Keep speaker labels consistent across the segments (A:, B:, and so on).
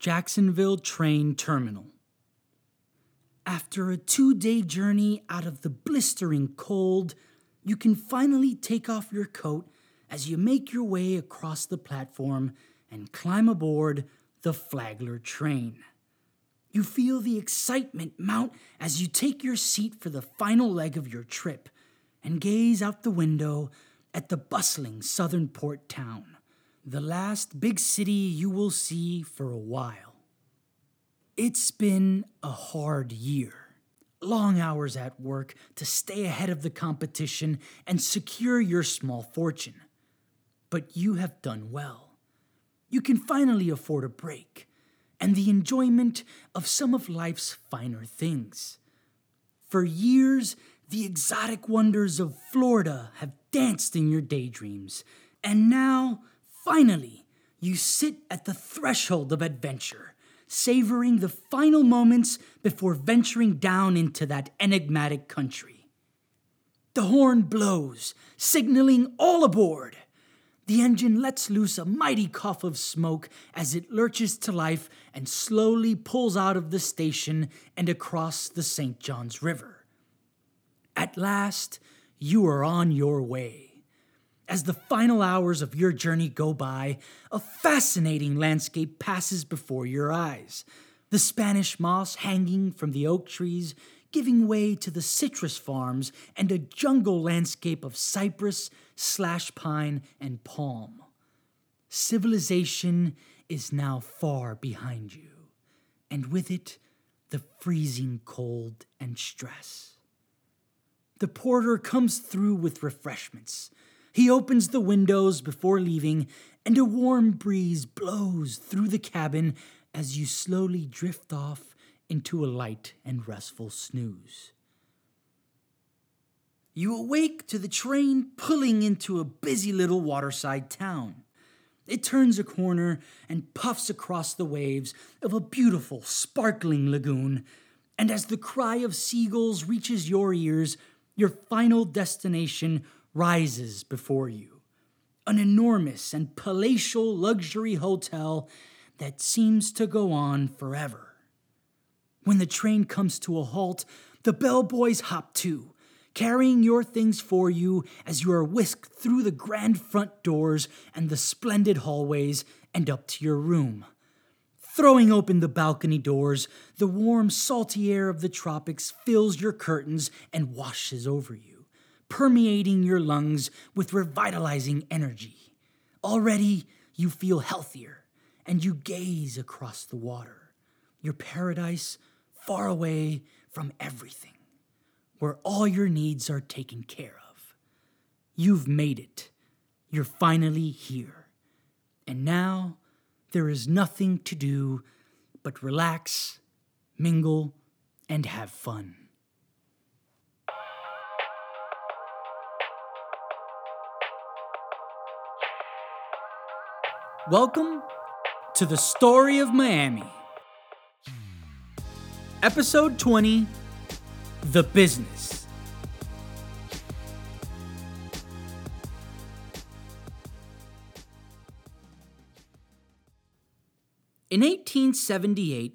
A: Jacksonville Train Terminal. After a two day journey out of the blistering cold, you can finally take off your coat as you make your way across the platform and climb aboard the Flagler train. You feel the excitement mount as you take your seat for the final leg of your trip and gaze out the window at the bustling southern port town, the last big city you will see for a while. It's been a hard year. Long hours at work to stay ahead of the competition and secure your small fortune. But you have done well. You can finally afford a break and the enjoyment of some of life's finer things. For years, the exotic wonders of Florida have danced in your daydreams, and now, finally, you sit at the threshold of adventure, savoring the final moments before venturing down into that enigmatic country. The horn blows, signaling all aboard. The engine lets loose a mighty cough of smoke as it lurches to life and slowly pulls out of the station and across the St. Johns River. At last, you are on your way. As the final hours of your journey go by, a fascinating landscape passes before your eyes. The Spanish moss hanging from the oak trees, giving way to the citrus farms and a jungle landscape of cypress, slash pine, and palm. Civilization is now far behind you, and with it, the freezing cold and stress. The porter comes through with refreshments. He opens the windows before leaving, and a warm breeze blows through the cabin as you slowly drift off into a light and restful snooze. You awake to the train pulling into a busy little waterside town. It turns a corner and puffs across the waves of a beautiful, sparkling lagoon. And as the cry of seagulls reaches your ears, your final destination rises before you. An enormous and palatial luxury hotel that seems to go on forever. When the train comes to a halt, the bellboys hop to, carrying your things for you as you are whisked through the grand front doors and the splendid hallways and up to your room. Throwing open the balcony doors, the warm, salty air of the tropics fills your curtains and washes over you, permeating your lungs with revitalizing energy. Already, you feel healthier, and you gaze across the water, your paradise far away from everything where all your needs are taken care of. You've made it. You're finally here. And now there is nothing to do but relax, mingle, and have fun. Welcome to the story of Miami. Episode 20 the business. In 1878,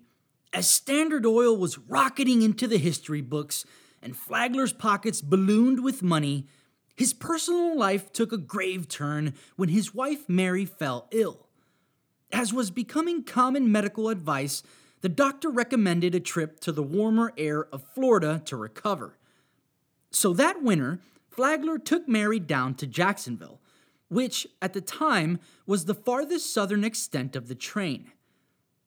A: as Standard Oil was rocketing into the history books and Flagler's pockets ballooned with money, his personal life took a grave turn when his wife Mary fell ill. As was becoming common medical advice, the doctor recommended a trip to the warmer air of Florida to recover. So that winter, Flagler took Mary down to Jacksonville, which at the time was the farthest southern extent of the train.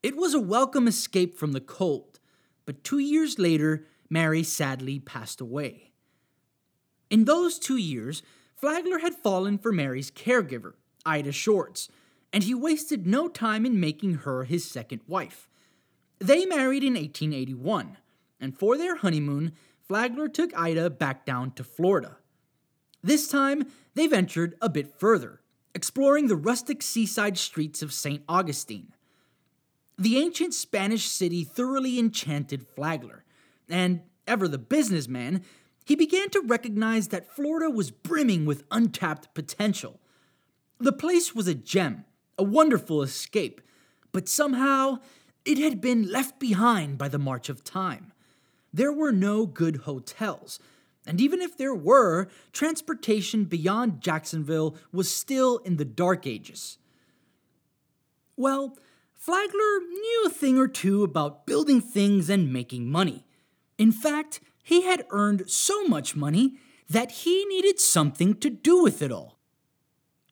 A: It was a welcome escape from the cold, but two years later, Mary sadly passed away. In those two years, Flagler had fallen for Mary's caregiver, Ida Shourds, and he wasted no time in making her his second wife. They married in 1881, and for their honeymoon, Flagler took Ida back down to Florida. This time, they ventured a bit further, exploring the rustic seaside streets of St. Augustine. The ancient Spanish city thoroughly enchanted Flagler, and, ever the businessman, he began to recognize that Florida was brimming with untapped potential. The place was a gem, a wonderful escape, but somehow It had been left behind by the march of time. There were no good hotels, and even if there were, transportation beyond Jacksonville was still in the dark ages. Well, Flagler knew a thing or two about building things and making money. In fact, he had earned so much money that he needed something to do with it all.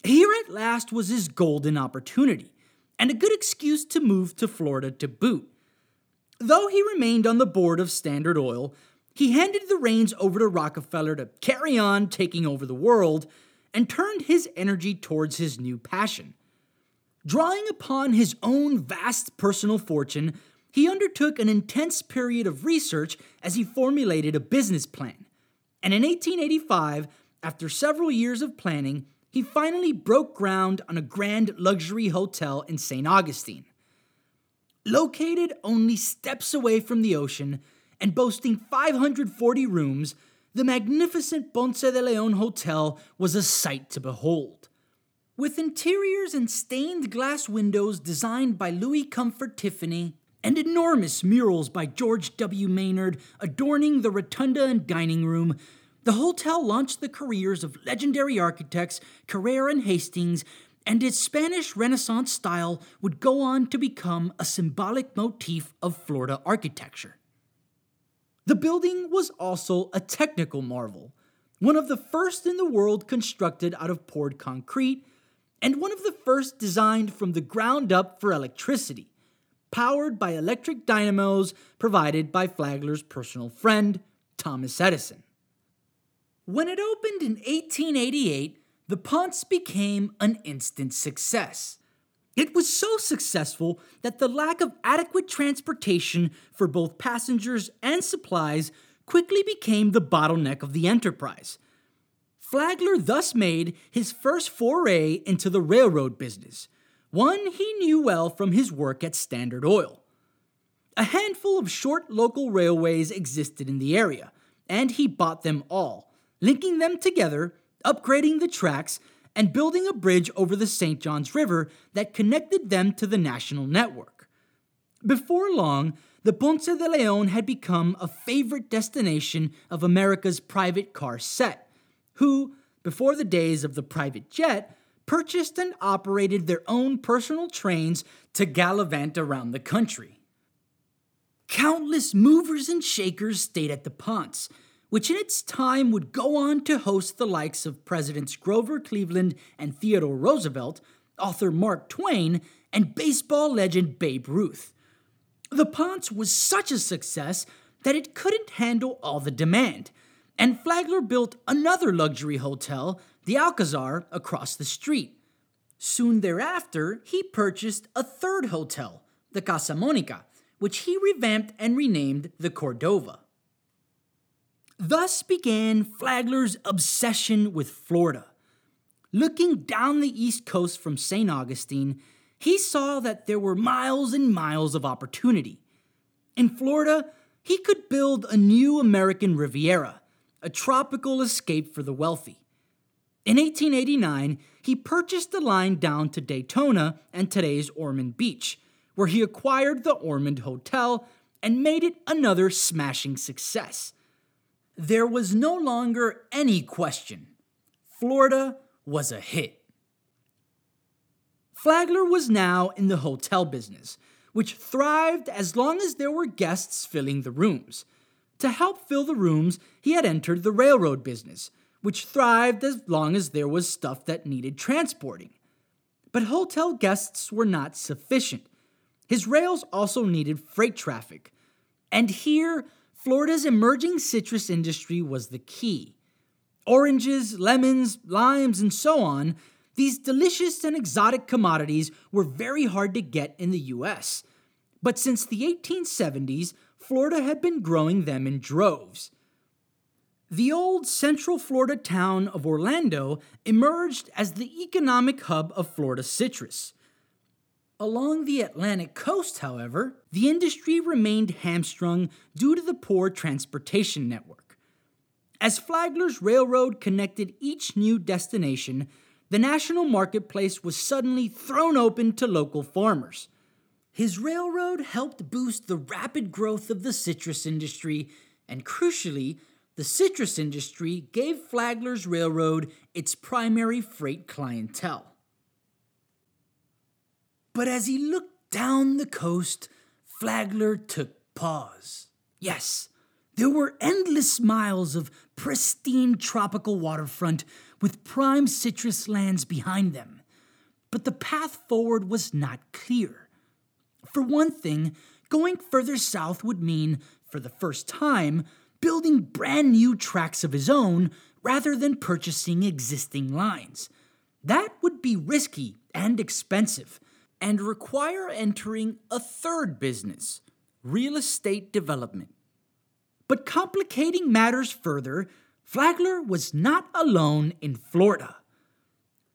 A: Here at last was his golden opportunity, and a good excuse to move to Florida to boot. Though he remained on the board of Standard Oil, he handed the reins over to Rockefeller to carry on taking over the world and turned his energy towards his new passion. Drawing upon his own vast personal fortune, he undertook an intense period of research as he formulated a business plan. And in 1885, after several years of planning, he finally broke ground on a grand luxury hotel in St. Augustine. Located only steps away from the ocean and boasting 540 rooms, the magnificent Ponce de Leon Hotel was a sight to behold. With interiors and stained glass windows designed by Louis Comfort Tiffany, and enormous murals by George W. Maynard adorning the rotunda and dining room, the hotel launched the careers of legendary architects Carrere and Hastings, and its Spanish Renaissance style would go on to become a symbolic motif of Florida architecture. The building was also a technical marvel, one of the first in the world constructed out of poured concrete, and one of the first designed from the ground up for electricity powered by electric dynamos provided by Flagler's personal friend, Thomas Edison. When it opened in 1888, the Ponce became an instant success. It was so successful that the lack of adequate transportation for both passengers and supplies quickly became the bottleneck of the enterprise. Flagler thus made his first foray into the railroad business, one he knew well from his work at Standard Oil. A handful of short local railways existed in the area, and he bought them all, linking them together, upgrading the tracks, and building a bridge over the St. Johns River that connected them to the national network. Before long, the Ponce de Leon had become a favorite destination of America's private car set, who, before the days of the private jet, purchased and operated their own personal trains to gallivant around the country. Countless movers and shakers stayed at the Ponce, which in its time would go on to host the likes of Presidents Grover Cleveland and Theodore Roosevelt, author Mark Twain, and baseball legend Babe Ruth. The Ponce was such a success that it couldn't handle all the demand, and Flagler built another luxury hotel the Alcazar across the street. Soon thereafter, he purchased a third hotel, the Casa Monica, which he revamped and renamed the Cordova. Thus began Flagler's obsession with Florida. Looking down the East Coast from St. Augustine, he saw that there were miles and miles of opportunity. In Florida, he could build a new American Riviera, a tropical escape for the wealthy. In 1889, he purchased the line down to Daytona and today's Ormond Beach, where he acquired the Ormond Hotel and made it another smashing success. There was no longer any question. Florida was a hit. Flagler was now in the hotel business, which thrived as long as there were guests filling the rooms. To help fill the rooms, he had entered the railroad business, which thrived as long as there was stuff that needed transporting. But hotel guests were not sufficient. His rails also needed freight traffic. And here, Florida's emerging citrus industry was the key. Oranges, lemons, limes, and so on, these delicious and exotic commodities were very hard to get in the US. But since the 1870s, Florida had been growing them in droves. The old Central Florida town of Orlando emerged as the economic hub of Florida citrus. Along the Atlantic coast, however, the industry remained hamstrung due to the poor transportation network. As Flagler's railroad connected each new destination, the national marketplace was suddenly thrown open to local farmers. His railroad helped boost the rapid growth of the citrus industry, and crucially, the citrus industry gave Flagler's Railroad its primary freight clientele. But as he looked down the coast, Flagler took pause. Yes, there were endless miles of pristine tropical waterfront with prime citrus lands behind them. But the path forward was not clear. For one thing, going further south would mean, for the first time, building brand new tracks of his own rather than purchasing existing lines. That would be risky and expensive and require entering a third business real estate development. But complicating matters further, Flagler was not alone in Florida.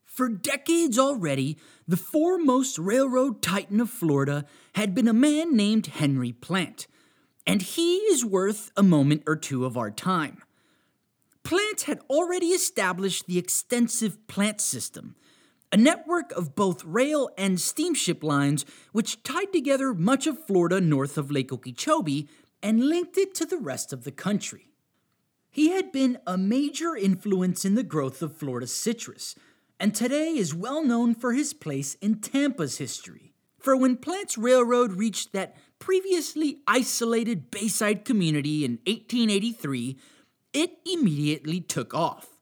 A: For decades already, the foremost railroad titan of Florida had been a man named Henry Plant, and he is worth a moment or two of our time. Plant had already established the extensive plant system, a network of both rail and steamship lines which tied together much of Florida north of Lake Okeechobee and linked it to the rest of the country. He had been a major influence in the growth of Florida citrus, and today is well known for his place in Tampa's history. For when Plant's Railroad reached that previously isolated Bayside community in 1883, it immediately took off.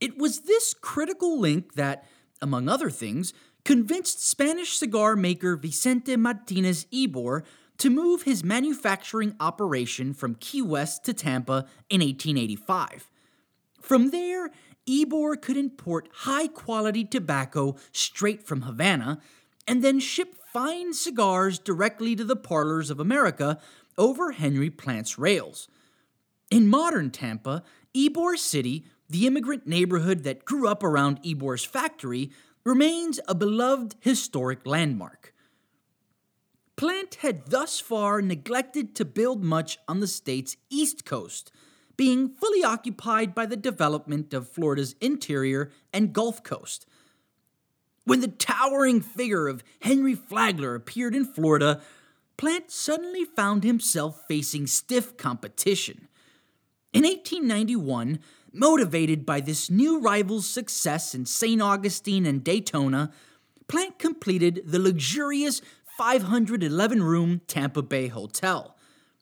A: It was this critical link that, among other things, convinced Spanish cigar maker Vicente Martinez Ybor to move his manufacturing operation from Key West to Tampa in 1885. From there, Ybor could import high quality tobacco straight from Havana and then ship fine cigars directly to the parlors of America over Henry Plant's rails. In modern Tampa, Ybor City, the immigrant neighborhood that grew up around Ybor's factory, remains a beloved historic landmark. Plant had thus far neglected to build much on the state's east coast, being fully occupied by the development of Florida's interior and Gulf Coast. When the towering figure of Henry Flagler appeared in Florida, Plant suddenly found himself facing stiff competition. In 1891, motivated by this new rival's success in St. Augustine and Daytona, Plant completed the luxurious 511 room Tampa Bay Hotel,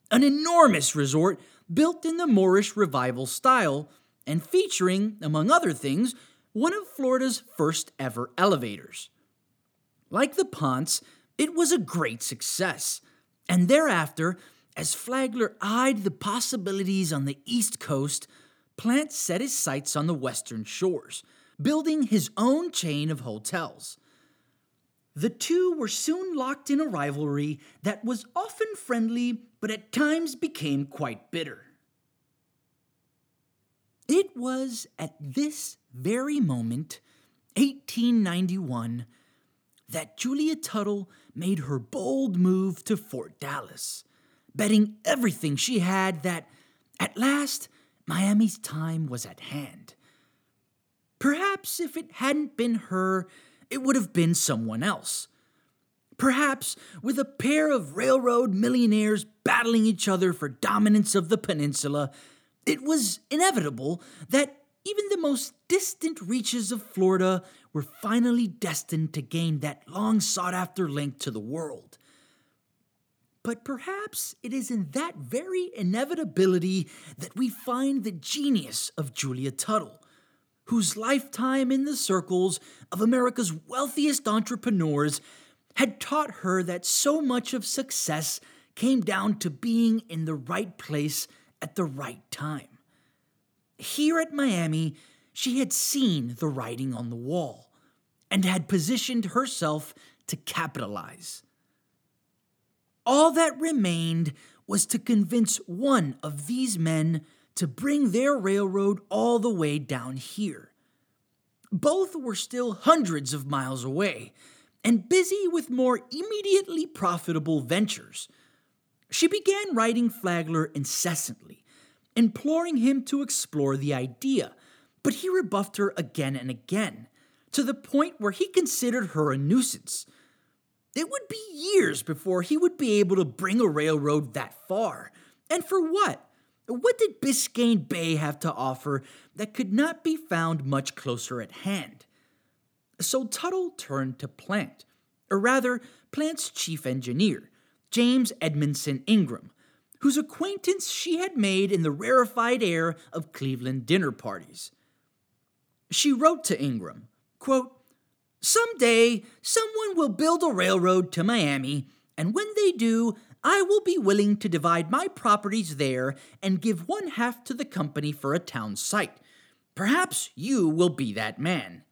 A: an enormous resort built in the Moorish Revival style and featuring, among other things, one of Florida's first ever elevators. Like the Ponce, it was a great success, and thereafter, as Flagler eyed the possibilities on the East Coast, Plant set his sights on the western shores, building his own chain of hotels. The two were soon locked in a rivalry that was often friendly, but at times became quite bitter. It was at this very moment, 1891, that Julia Tuttle made her bold move to Fort Dallas, betting everything she had that, at last, Miami's time was at hand. Perhaps if it hadn't been her, it would have been someone else. Perhaps with a pair of railroad millionaires battling each other for dominance of the peninsula, it was inevitable that even the most distant reaches of Florida were finally destined to gain that long sought after link to the world. But perhaps it is in that very inevitability that we find the genius of Julia Tuttle whose lifetime in the circles of America's wealthiest entrepreneurs had taught her that so much of success came down to being in the right place at the right time. Here at Miami, she had seen the writing on the wall and had positioned herself to capitalize. All that remained was to convince one of these men to bring their railroad all the way down here. Both were still hundreds of miles away and busy with more immediately profitable ventures. She began writing Flagler incessantly, imploring him to explore the idea, but he rebuffed her again and again, to the point where he considered her a nuisance. It would be years before he would be able to bring a railroad that far. And for what? What did Biscayne Bay have to offer that could not be found much closer at hand? So Tuttle turned to Plant, or rather, Plant's chief engineer, James Edmondson Ingraham, whose acquaintance she had made in the rarefied air of Cleveland dinner parties. She wrote to Ingraham, quote, Someday, someone will build a railroad to Miami, and when they do, I will be willing to divide my properties there and give one half to the company for a town site. Perhaps you will be that man.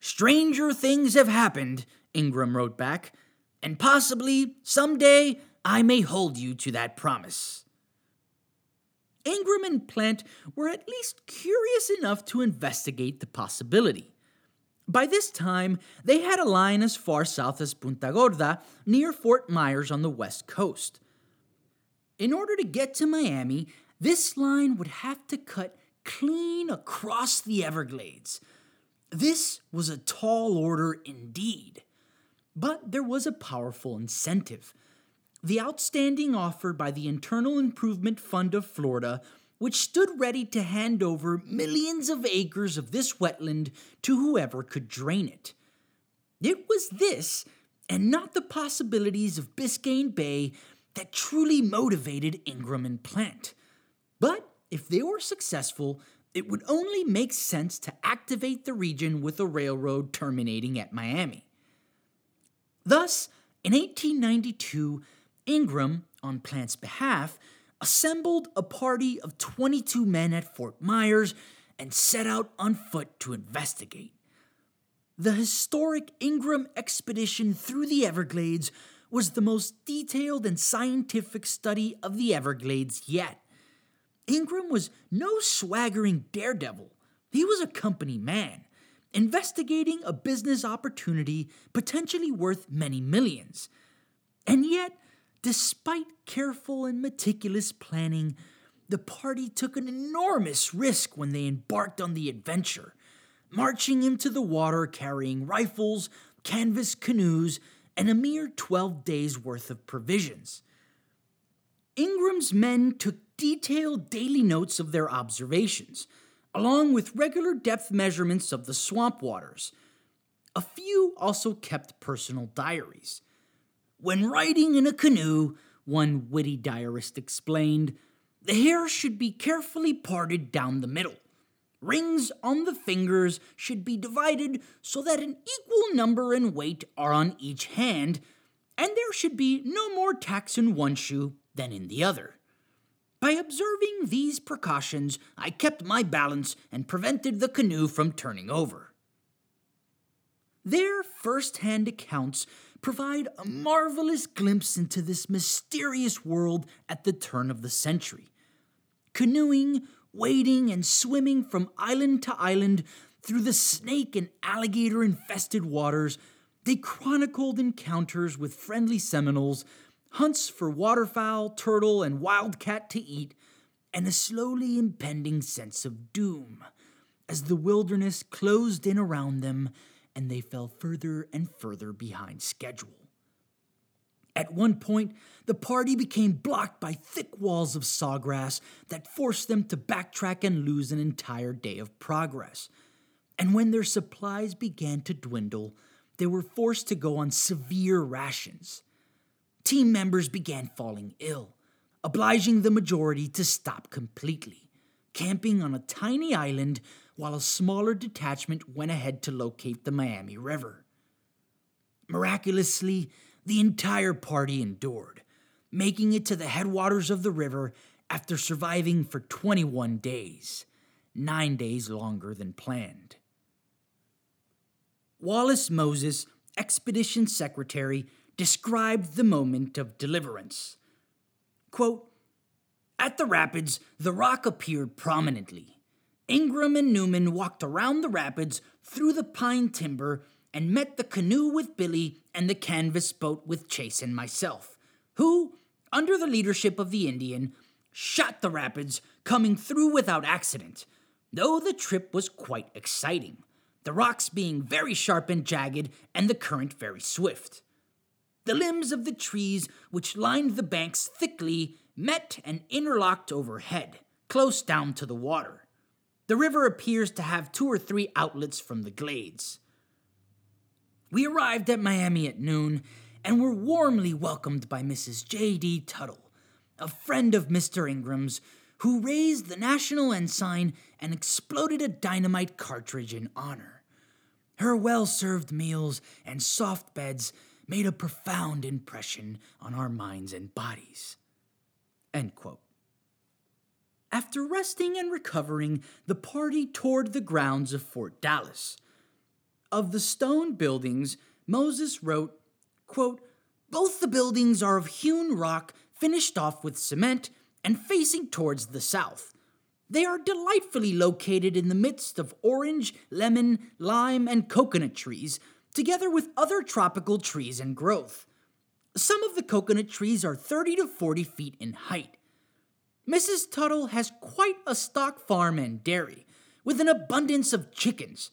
A: Stranger things have happened, Ingraham wrote back, and possibly someday I may hold you to that promise. Ingraham and Plant were at least curious enough to investigate the possibility. By this time, they had a line as far south as Punta Gorda, near Fort Myers on the west coast. In order to get to Miami, this line would have to cut clean across the Everglades. This was a tall order indeed. But there was a powerful incentive. The outstanding offer by the Internal Improvement Fund of Florida which stood ready to hand over millions of acres of this wetland to whoever could drain it. It was this, and not the possibilities of Biscayne Bay, that truly motivated Ingraham and Plant. But if they were successful, it would only make sense to activate the region with a railroad terminating at Miami. Thus, in 1892, Ingraham, on Plant's behalf, assembled a party of 22 men at Fort Myers and set out on foot to investigate. The historic Ingraham expedition through the Everglades was the most detailed and scientific study of the Everglades yet. Ingraham was no swaggering daredevil, he was a company man, investigating a business opportunity potentially worth many millions. And yet, Despite careful and meticulous planning, the party took an enormous risk when they embarked on the adventure, marching into the water carrying rifles, canvas canoes, and a mere 12 days' worth of provisions. Ingraham's men took detailed daily notes of their observations, along with regular depth measurements of the swamp waters. A few also kept personal diaries. When riding in a canoe, one witty diarist explained, the hair should be carefully parted down the middle. Rings on the fingers should be divided so that an equal number and weight are on each hand, and there should be no more tacks in one shoe than in the other. By observing these precautions, I kept my balance and prevented the canoe from turning over. Their first hand accounts provide a hmm? marvelous glimpse into this mysterious world at the turn of the century. Canoeing, wading, and swimming from island to island through the snake and alligator infested waters, they chronicled encounters with friendly Seminoles, hunts for waterfowl, turtle, and wildcat to eat, and a slowly impending sense of doom as the wilderness closed in around them and they fell further and further behind schedule. At one point, the party became blocked by thick walls of sawgrass that forced them to backtrack and lose an entire day of progress. And when their supplies began to dwindle, they were forced to go on severe rations. Team members began falling ill, obliging the majority to stop completely, camping on a tiny island while a smaller detachment went ahead to locate the Miami River. Miraculously, the entire party endured, making it to the headwaters of the river after surviving for 21 days, nine days longer than planned. Wallace Moses, expedition secretary, described the moment of deliverance. Quote, At the rapids, the rock appeared prominently. Ingraham and Newman walked around the rapids through the pine timber and met the canoe with Billy and the canvas boat with Chase and myself, who, under the leadership of the Indian, shot the rapids, coming through without accident, though the trip was quite exciting. the rocks being very sharp and jagged and the current very swift. The limbs of the trees which lined the banks thickly met and interlocked overhead, close down to the water. The river appears to have two or three outlets from the glades. We arrived at Miami at noon and were warmly welcomed by Mrs. J.D. Tuttle, a friend of Mr. Ingraham's, who raised the national ensign and exploded a dynamite cartridge in honor. Her well served meals and soft beds made a profound impression on our minds and bodies. After resting and recovering, the party toured the grounds of Fort Dallas. Of the stone buildings, Moses wrote, quote, Both the buildings are of hewn rock finished off with cement and facing towards the south. They are delightfully located in the midst of orange, lemon, lime, and coconut trees, together with other tropical trees and growth. Some of the coconut trees are 30 to 40 feet in height. Mrs. Tuttle has quite a stock farm and dairy, with an abundance of chickens.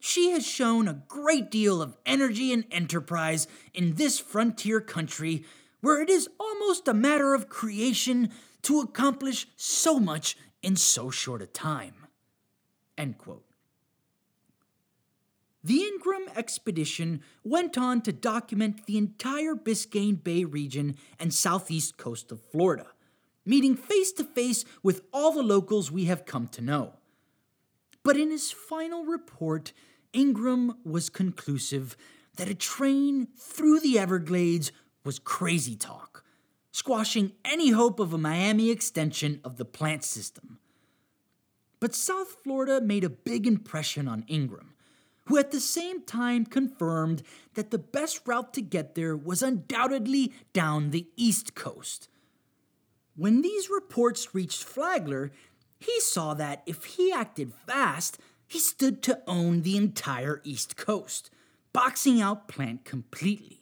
A: She has shown a great deal of energy and enterprise in this frontier country where it is almost a matter of creation to accomplish so much in so short a time. The Ingraham expedition went on to document the entire Biscayne Bay region and southeast coast of Florida meeting face to face with all the locals we have come to know. But in his final report, Ingraham was conclusive that a train through the Everglades was crazy talk, squashing any hope of a Miami extension of the plant system. But South Florida made a big impression on Ingraham, who at the same time confirmed that the best route to get there was undoubtedly down the East Coast when these reports reached Flagler, he saw that if he acted fast, he stood to own the entire East Coast, boxing out Plant completely.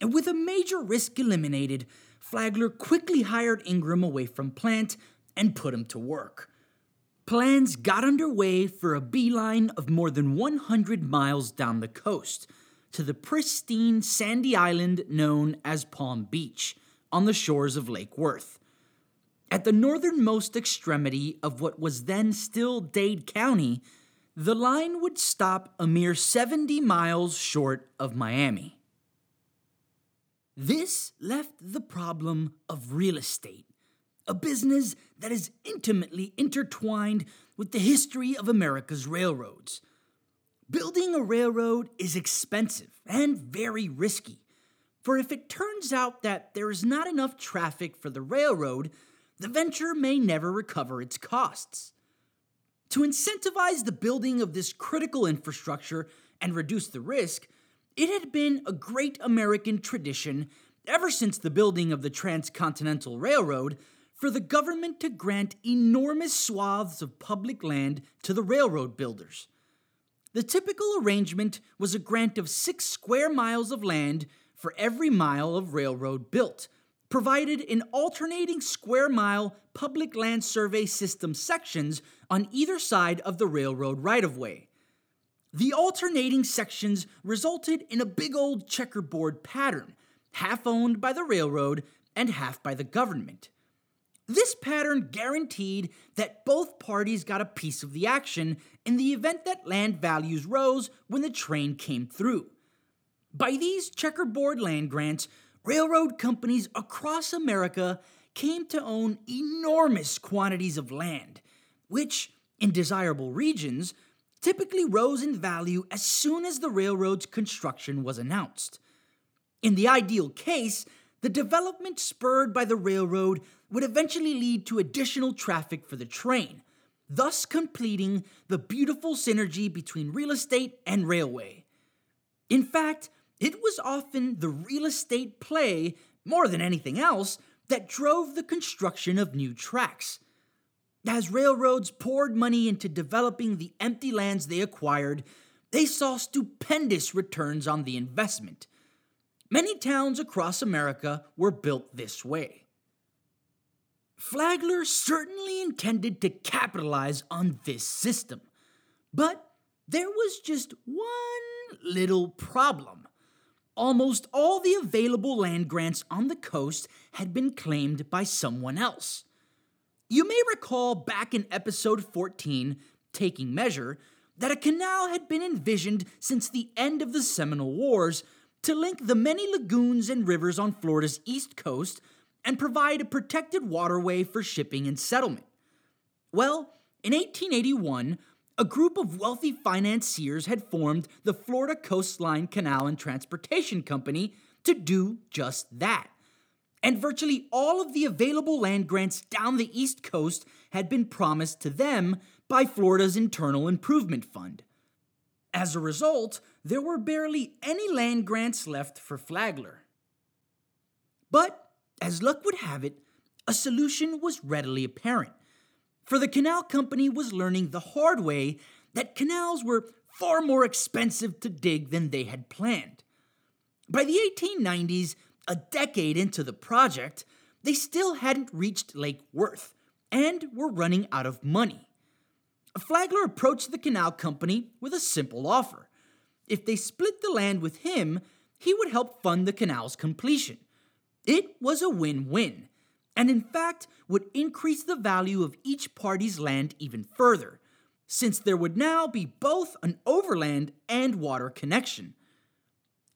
A: And with a major risk eliminated, Flagler quickly hired Ingraham away from Plant and put him to work. Plans got underway for a beeline of more than 100 miles down the coast to the pristine sandy island known as Palm Beach on the shores of Lake Worth. At the northernmost extremity of what was then still Dade County, the line would stop a mere 70 miles short of Miami. This left the problem of real estate, a business that is intimately intertwined with the history of America's railroads. Building a railroad is expensive and very risky. For if it turns out that there is not enough traffic for the railroad, the venture may never recover its costs. To incentivize the building of this critical infrastructure and reduce the risk, it had been a great American tradition ever since the building of the Transcontinental Railroad for the government to grant enormous swaths of public land to the railroad builders. The typical arrangement was a grant of six square miles of land for every mile of railroad built, provided in alternating square mile public land survey system sections on either side of the railroad right of way. The alternating sections resulted in a big old checkerboard pattern, half owned by the railroad and half by the government. This pattern guaranteed that both parties got a piece of the action in the event that land values rose when the train came through. By these checkerboard land grants, railroad companies across America came to own enormous quantities of land, which, in desirable regions, typically rose in value as soon as the railroad's construction was announced. In the ideal case, the development spurred by the railroad would eventually lead to additional traffic for the train, thus completing the beautiful synergy between real estate and railway. In fact, it was often the real estate play, more than anything else, that drove the construction of new tracks. As railroads poured money into developing the empty lands they acquired, they saw stupendous returns on the investment. Many towns across America were built this way. Flagler certainly intended to capitalize on this system, but There was just one little problem. Almost all the available land grants on the coast had been claimed by someone else. You may recall back in episode 14, Taking Measure, that a canal had been envisioned since the end of the Seminole Wars to link the many lagoons and rivers on Florida's east coast and provide a protected waterway for shipping and settlement. Well, in 1881, a group of wealthy financiers had formed the Florida Coastline Canal and Transportation Company to do just that. And virtually all of the available land grants down the East Coast had been promised to them by Florida's Internal Improvement Fund. As a result, there were barely any land grants left for Flagler. But, as luck would have it, a solution was readily apparent. For the canal company was learning the hard way that canals were far more expensive to dig than they had planned. By the 1890s, a decade into the project, they still hadn't reached Lake Worth and were running out of money. Flagler approached the canal company with a simple offer. If they split the land with him, he would help fund the canal's completion. It was a win win, and in fact would increase the value of each party's land even further, since there would now be both an overland and water connection.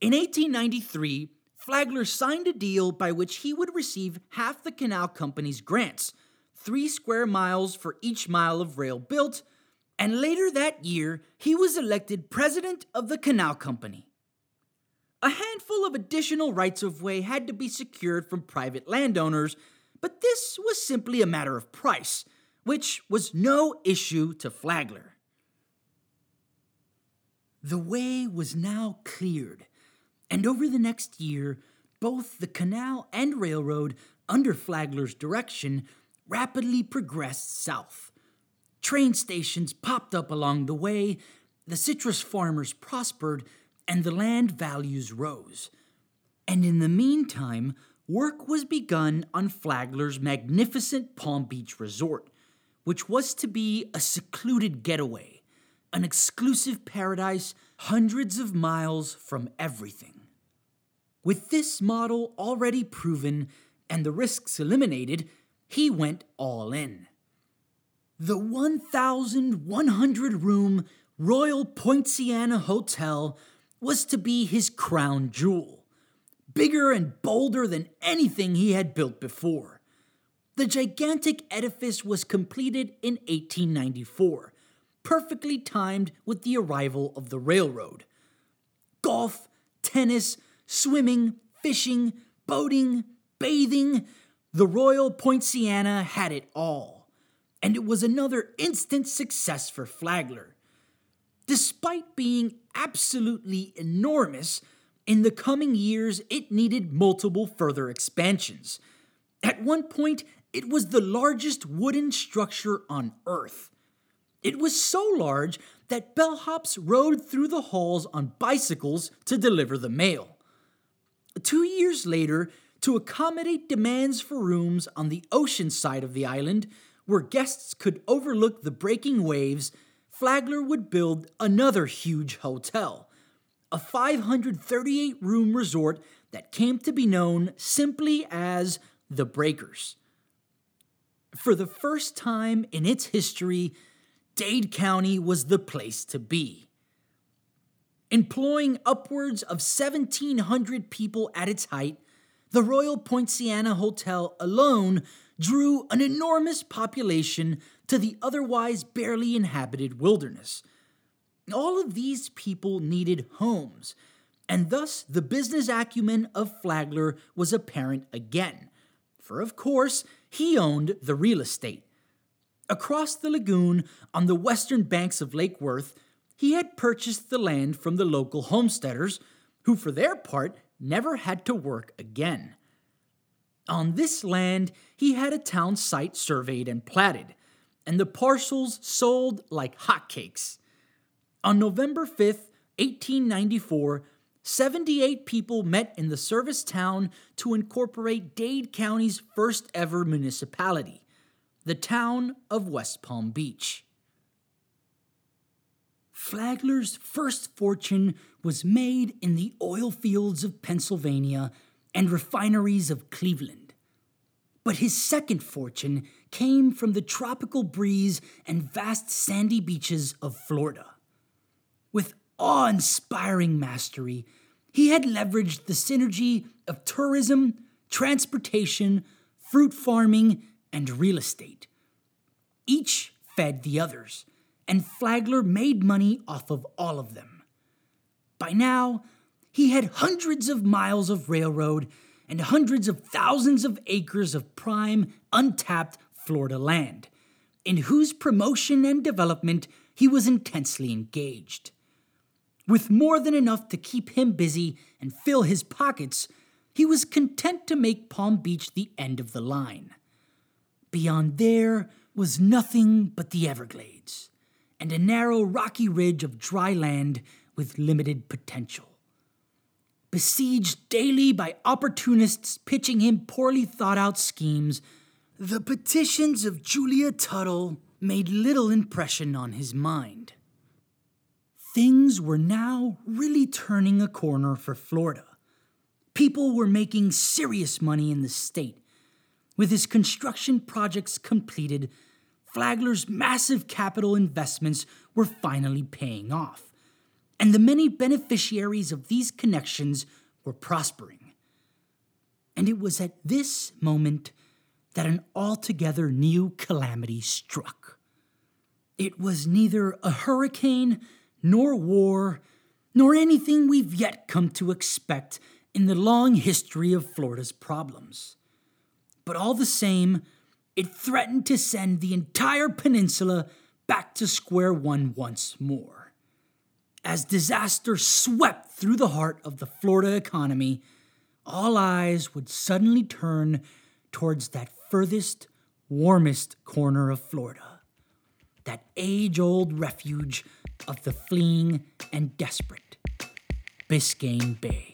A: In 1893, Flagler signed a deal by which he would receive half the canal company's grants, three square miles for each mile of rail built, and later that year he was elected president of the canal company. A handful of additional rights of way had to be secured from private landowners, but this was simply a matter of price, which was no issue to Flagler. The way was now cleared, and over the next year, both the canal and railroad, under Flagler's direction, rapidly progressed south. Train stations popped up along the way, the citrus farmers prospered, and the land values rose. And in the meantime, work was begun on Flagler's magnificent Palm Beach resort, which was to be a secluded getaway, an exclusive paradise hundreds of miles from everything. With this model already proven and the risks eliminated, he went all in. The 1,100 room Royal Poinciana Hotel was to be his crown jewel, bigger and bolder than anything he had built before. The gigantic edifice was completed in 1894, perfectly timed with the arrival of the railroad. Golf, tennis, swimming, fishing, boating, bathing, the Royal Poinciana had it all and it was another instant success for Flagler. Despite being absolutely enormous, in the coming years it needed multiple further expansions. At one point, it was the largest wooden structure on Earth. It was so large that bellhops rode through the halls on bicycles to deliver the mail. Two years later, to accommodate demands for rooms on the ocean side of the island, where guests could overlook the breaking waves, Flagler would build another huge hotel, a 538 room resort that came to be known simply as the Breakers. For the first time in its history, Dade County was the place to be. Employing upwards of 1,700 people at its height, the Royal Poinciana Hotel alone drew an enormous population to the otherwise barely inhabited wilderness. All of these people needed homes, and thus the business acumen of Flagler was apparent again, for of course he owned the real estate. Across the lagoon, on the western banks of Lake Worth, he had purchased the land from the local homesteaders, who for their part never had to work again. On this land, he had a town site surveyed and platted, and the parcels sold like hotcakes. On November 5th, 1894, 78 people met in the service town to incorporate Dade County's first ever municipality, the town of West Palm Beach. Flagler's first fortune was made in the oil fields of Pennsylvania and refineries of Cleveland. But his second fortune came from the tropical breeze and vast sandy beaches of Florida. With awe inspiring mastery, he had leveraged the synergy of tourism, transportation, fruit farming, and real estate. Each fed the others, and Flagler made money off of all of them. By now, he had hundreds of miles of railroad and hundreds of thousands of acres of prime, untapped Florida land, in whose promotion and development he was intensely engaged. With more than enough to keep him busy and fill his pockets, he was content to make Palm Beach the end of the line. Beyond there was nothing but the Everglades and a narrow rocky ridge of dry land with limited potential. Besieged daily by opportunists pitching him poorly thought out schemes, the petitions of Julia Tuttle made little impression on his mind. Things were now really turning a corner for Florida. People were making serious money in the state. With his construction projects completed, Flagler's massive capital investments were finally paying off, and the many beneficiaries of these connections were prospering. And it was at this moment that an altogether new calamity struck. It was neither a hurricane nor war, nor anything we've yet come to expect in the long history of Florida's problems. But all the same, it threatened to send the entire peninsula back to square one once more. As disaster swept through the heart of the Florida economy, all eyes would suddenly turn towards that furthest, warmest corner of Florida, that age old refuge of the fleeing and desperate, Biscayne Bay.